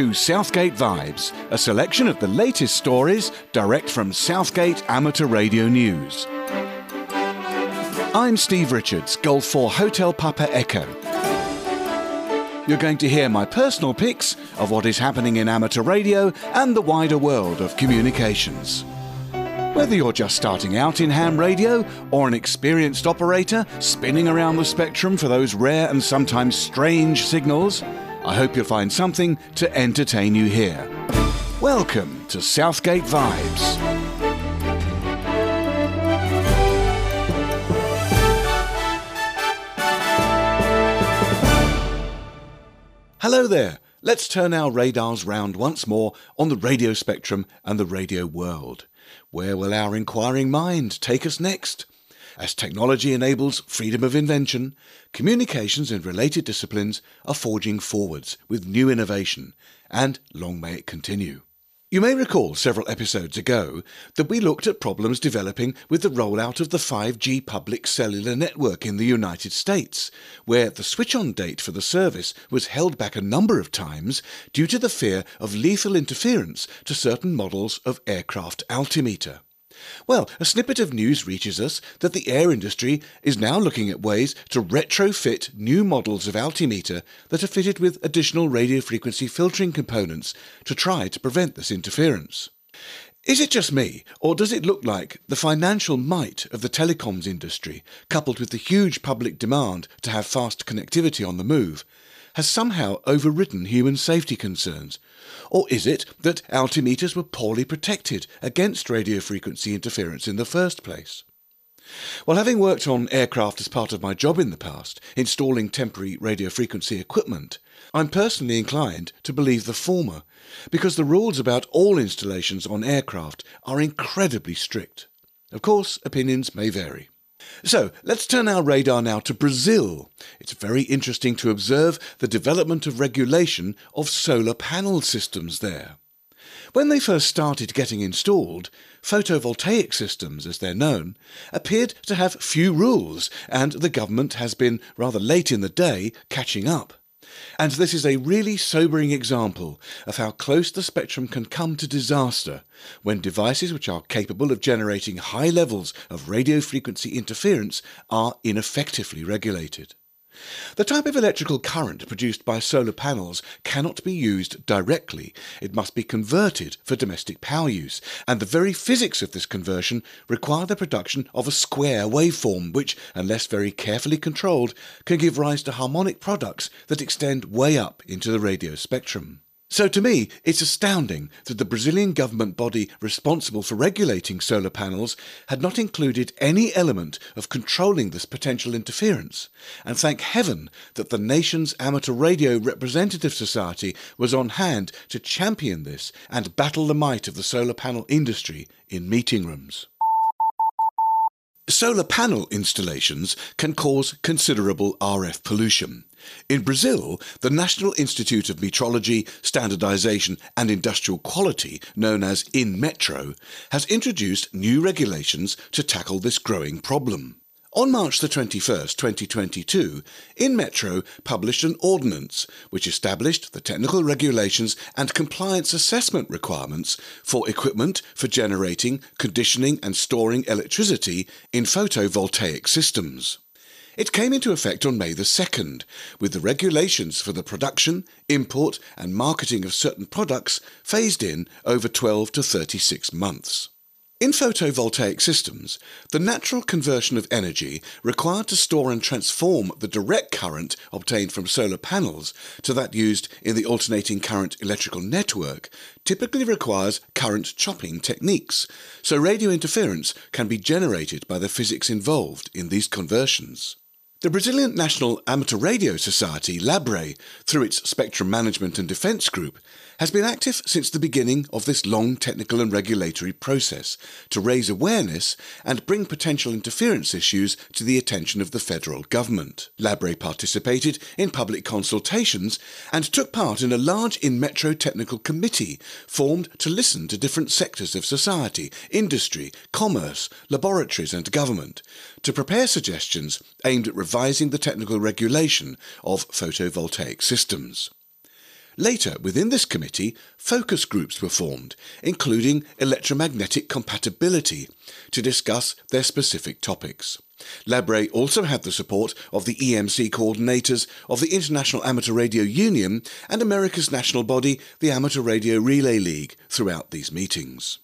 To Southgate Vibes, a selection of the latest stories direct from Southgate Amateur Radio News. I'm Steve Richards, Golf 4 Hotel Papa Echo. You're going to hear my personal picks of what is happening in amateur radio and the wider world of communications. Whether you're just starting out in ham radio or an experienced operator spinning around the spectrum for those rare and sometimes strange signals, I hope you'll find something to entertain you here. Welcome to Southgate Vibes. Hello there. Let's turn our radars round once more on the radio spectrum and the radio world. Where will our inquiring mind take us next? As technology enables freedom of invention, communications and related disciplines are forging forwards with new innovation, and long may it continue. You may recall several episodes ago that we looked at problems developing with the rollout of the 5G public cellular network in the United States, where the switch on date for the service was held back a number of times due to the fear of lethal interference to certain models of aircraft altimeter. Well, a snippet of news reaches us that the air industry is now looking at ways to retrofit new models of altimeter that are fitted with additional radio frequency filtering components to try to prevent this interference. Is it just me, or does it look like the financial might of the telecoms industry, coupled with the huge public demand to have fast connectivity on the move, has somehow overridden human safety concerns? Or is it that altimeters were poorly protected against radio frequency interference in the first place? Well, having worked on aircraft as part of my job in the past, installing temporary radio frequency equipment, I'm personally inclined to believe the former, because the rules about all installations on aircraft are incredibly strict. Of course, opinions may vary. So let's turn our radar now to Brazil. It's very interesting to observe the development of regulation of solar panel systems there. When they first started getting installed, photovoltaic systems, as they're known, appeared to have few rules, and the government has been rather late in the day catching up. And this is a really sobering example of how close the spectrum can come to disaster when devices which are capable of generating high levels of radio frequency interference are ineffectively regulated. The type of electrical current produced by solar panels cannot be used directly. It must be converted for domestic power use, and the very physics of this conversion require the production of a square waveform, which, unless very carefully controlled, can give rise to harmonic products that extend way up into the radio spectrum. So to me, it's astounding that the Brazilian government body responsible for regulating solar panels had not included any element of controlling this potential interference. And thank heaven that the nation's amateur radio representative society was on hand to champion this and battle the might of the solar panel industry in meeting rooms. Solar panel installations can cause considerable RF pollution. In Brazil, the National Institute of Metrology, Standardization and Industrial Quality, known as INMETRO, has introduced new regulations to tackle this growing problem. On March the 21st, 2022, INMETRO published an ordinance which established the technical regulations and compliance assessment requirements for equipment for generating, conditioning and storing electricity in photovoltaic systems. It came into effect on May the 2nd, with the regulations for the production, import and marketing of certain products phased in over 12 to 36 months. In photovoltaic systems, the natural conversion of energy required to store and transform the direct current obtained from solar panels to that used in the alternating current electrical network typically requires current chopping techniques, so radio interference can be generated by the physics involved in these conversions. The Brazilian National Amateur Radio Society, LABRE, through its Spectrum Management and Defence Group, has been active since the beginning of this long technical and regulatory process to raise awareness and bring potential interference issues to the attention of the federal government. Labre participated in public consultations and took part in a large INMETRO technical committee formed to listen to different sectors of society, industry, commerce, laboratories, and government to prepare suggestions aimed at revising the technical regulation of photovoltaic systems. Later, within this committee, focus groups were formed, including electromagnetic compatibility, to discuss their specific topics. Labre also had the support of the EMC coordinators of the International Amateur Radio Union and America's national body, the Amateur Radio Relay League, throughout these meetings.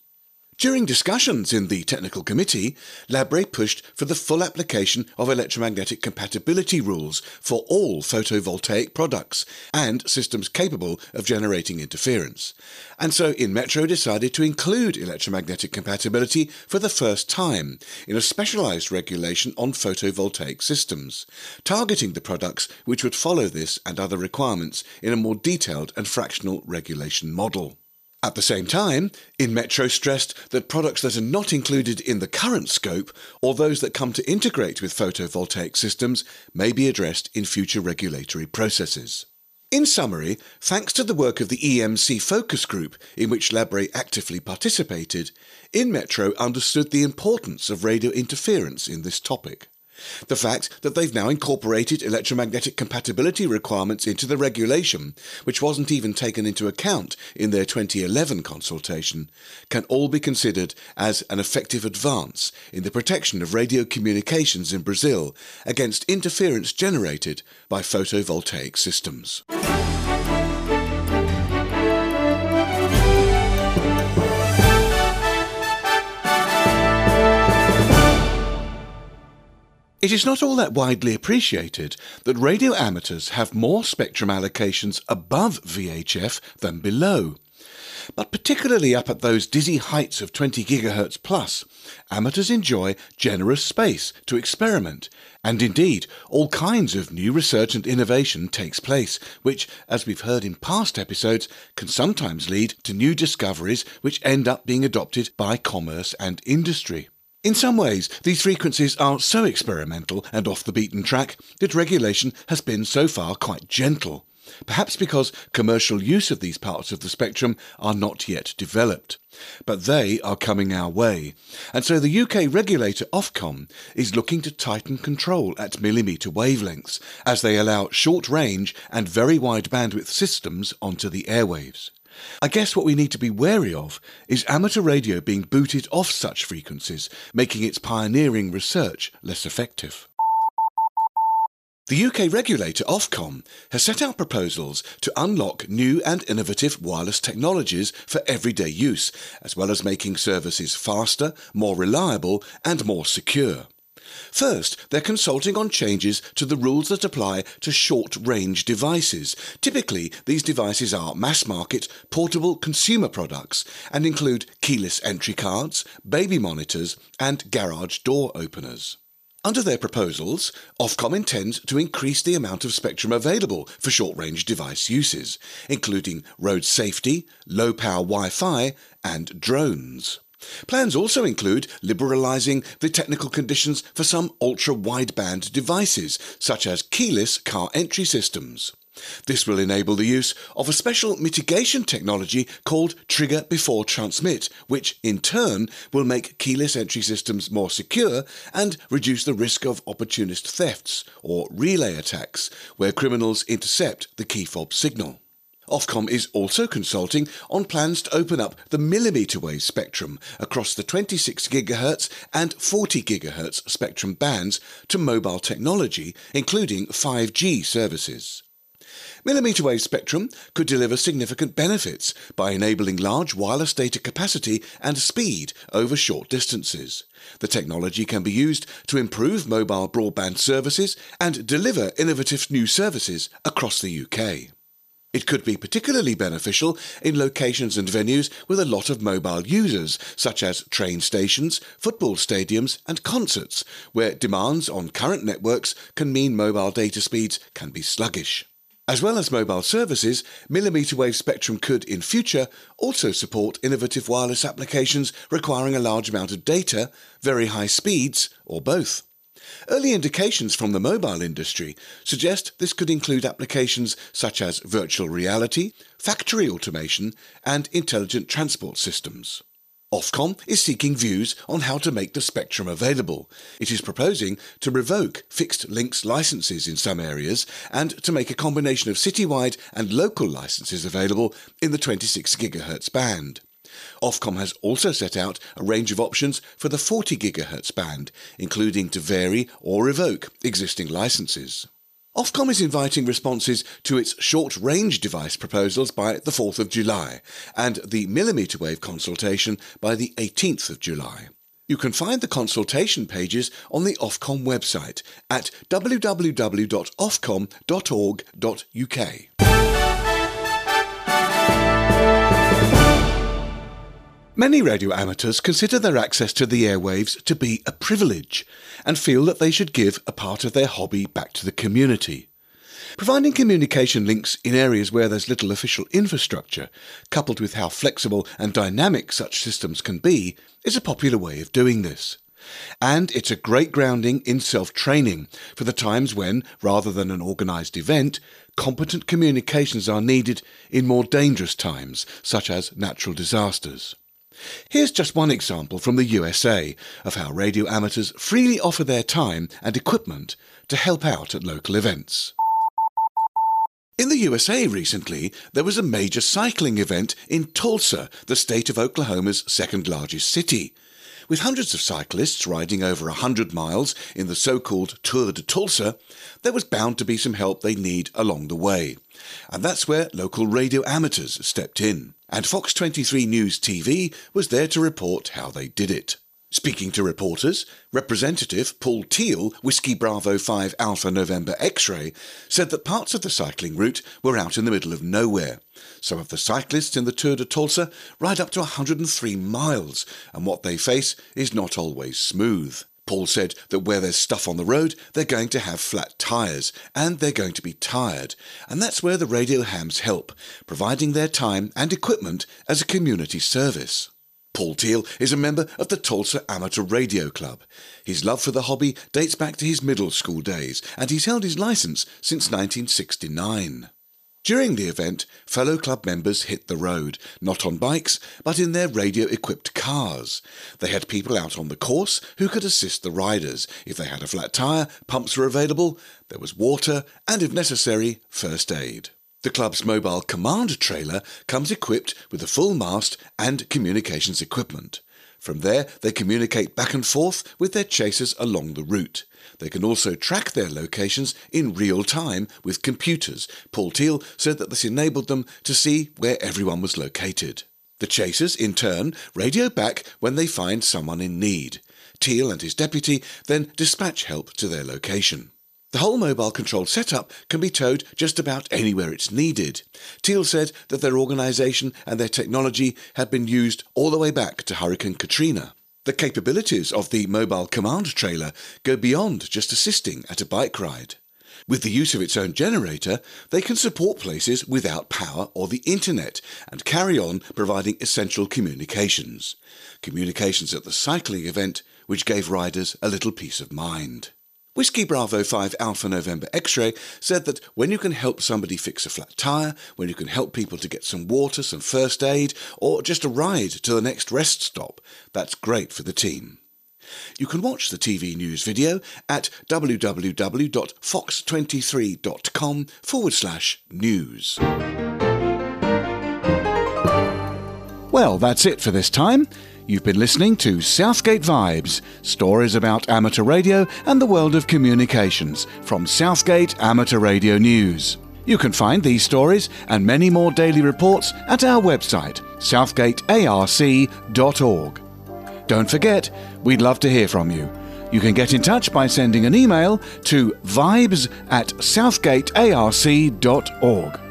During discussions in the technical committee, Labre pushed for the full application of electromagnetic compatibility rules for all photovoltaic products and systems capable of generating interference. And so InMetro decided to include electromagnetic compatibility for the first time in a specialized regulation on photovoltaic systems, targeting the products which would follow this and other requirements in a more detailed and fractional regulation model. At the same time, InMetro stressed that products that are not included in the current scope or those that come to integrate with photovoltaic systems may be addressed in future regulatory processes. In summary, thanks to the work of the EMC focus group in which Labre actively participated, InMetro understood the importance of radio interference in this topic. The fact that they've now incorporated electromagnetic compatibility requirements into the regulation, which wasn't even taken into account in their 2011 consultation, can all be considered as an effective advance in the protection of radio communications in Brazil against interference generated by photovoltaic systems. It is not all that widely appreciated that radio amateurs have more spectrum allocations above VHF than below. But particularly up at those dizzy heights of 20 GHz plus, amateurs enjoy generous space to experiment, and indeed all kinds of new research and innovation takes place, which, as we've heard in past episodes, can sometimes lead to new discoveries which end up being adopted by commerce and industry. In some ways, these frequencies are so experimental and off the beaten track that regulation has been so far quite gentle, perhaps because commercial use of these parts of the spectrum are not yet developed. But they are coming our way, and so the UK regulator Ofcom is looking to tighten control at millimetre wavelengths as they allow short range and very wide bandwidth systems onto the airwaves. I guess what we need to be wary of is amateur radio being booted off such frequencies, making its pioneering research less effective. The UK regulator Ofcom has set out proposals to unlock new and innovative wireless technologies for everyday use, as well as making services faster, more reliable, and more secure. First, they're consulting on changes to the rules that apply to short range devices. Typically, these devices are mass market, portable consumer products and include keyless entry cards, baby monitors, and garage door openers. Under their proposals, Ofcom intends to increase the amount of spectrum available for short range device uses, including road safety, low power Wi Fi, and drones. Plans also include liberalising the technical conditions for some ultra wideband devices, such as keyless car entry systems. This will enable the use of a special mitigation technology called Trigger Before Transmit, which in turn will make keyless entry systems more secure and reduce the risk of opportunist thefts or relay attacks, where criminals intercept the key fob signal. Ofcom is also consulting on plans to open up the millimetre wave spectrum across the 26 GHz and 40 GHz spectrum bands to mobile technology, including 5G services. Millimetre wave spectrum could deliver significant benefits by enabling large wireless data capacity and speed over short distances. The technology can be used to improve mobile broadband services and deliver innovative new services across the UK. It could be particularly beneficial in locations and venues with a lot of mobile users, such as train stations, football stadiums, and concerts, where demands on current networks can mean mobile data speeds can be sluggish. As well as mobile services, millimetre wave spectrum could, in future, also support innovative wireless applications requiring a large amount of data, very high speeds, or both. Early indications from the mobile industry suggest this could include applications such as virtual reality, factory automation, and intelligent transport systems. Ofcom is seeking views on how to make the spectrum available. It is proposing to revoke fixed links licenses in some areas and to make a combination of citywide and local licenses available in the 26 GHz band. Ofcom has also set out a range of options for the 40 GHz band, including to vary or revoke existing licenses. Ofcom is inviting responses to its short range device proposals by the 4th of July and the millimetre wave consultation by the 18th of July. You can find the consultation pages on the Ofcom website at www.ofcom.org.uk. Many radio amateurs consider their access to the airwaves to be a privilege and feel that they should give a part of their hobby back to the community. Providing communication links in areas where there's little official infrastructure, coupled with how flexible and dynamic such systems can be, is a popular way of doing this. And it's a great grounding in self training for the times when, rather than an organised event, competent communications are needed in more dangerous times, such as natural disasters. Here's just one example from the USA of how radio amateurs freely offer their time and equipment to help out at local events. In the USA recently, there was a major cycling event in Tulsa, the state of Oklahoma's second largest city. With hundreds of cyclists riding over a hundred miles in the so-called Tour de Tulsa, there was bound to be some help they need along the way. And that's where local radio amateurs stepped in and Fox 23 News TV was there to report how they did it. Speaking to reporters, Representative Paul Teal, Whiskey Bravo 5 Alpha November X-ray, said that parts of the cycling route were out in the middle of nowhere. Some of the cyclists in the Tour de Tulsa ride up to 103 miles, and what they face is not always smooth. Paul said that where there's stuff on the road, they're going to have flat tyres and they're going to be tired. And that's where the radio hams help, providing their time and equipment as a community service. Paul Teal is a member of the Tulsa Amateur Radio Club. His love for the hobby dates back to his middle school days, and he's held his license since 1969. During the event, fellow club members hit the road, not on bikes, but in their radio equipped cars. They had people out on the course who could assist the riders. If they had a flat tyre, pumps were available, there was water, and if necessary, first aid. The club's mobile command trailer comes equipped with a full mast and communications equipment. From there, they communicate back and forth with their chasers along the route. They can also track their locations in real time with computers. Paul Teal said that this enabled them to see where everyone was located. The chasers, in turn, radio back when they find someone in need. Teal and his deputy then dispatch help to their location. The whole mobile controlled setup can be towed just about anywhere it's needed. Teal said that their organisation and their technology had been used all the way back to Hurricane Katrina. The capabilities of the mobile command trailer go beyond just assisting at a bike ride. With the use of its own generator, they can support places without power or the internet and carry on providing essential communications. Communications at the cycling event, which gave riders a little peace of mind. Whiskey Bravo 5 Alpha November X-ray said that when you can help somebody fix a flat tyre, when you can help people to get some water, some first aid, or just a ride to the next rest stop, that's great for the team. You can watch the TV news video at www.fox23.com forward slash news. Well, that's it for this time. You've been listening to Southgate Vibes, stories about amateur radio and the world of communications from Southgate Amateur Radio News. You can find these stories and many more daily reports at our website, southgatearc.org. Don't forget, we'd love to hear from you. You can get in touch by sending an email to vibes at southgatearc.org.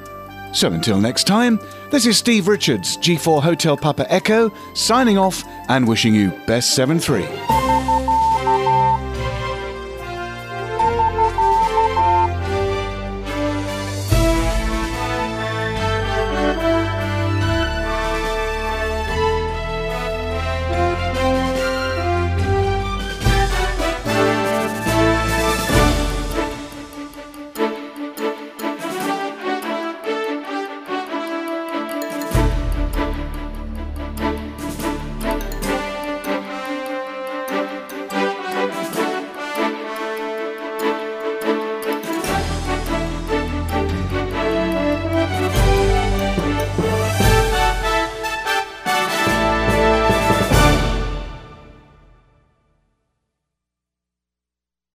So until next time, this is Steve Richards, G4 Hotel Papa Echo, signing off and wishing you best 7 3.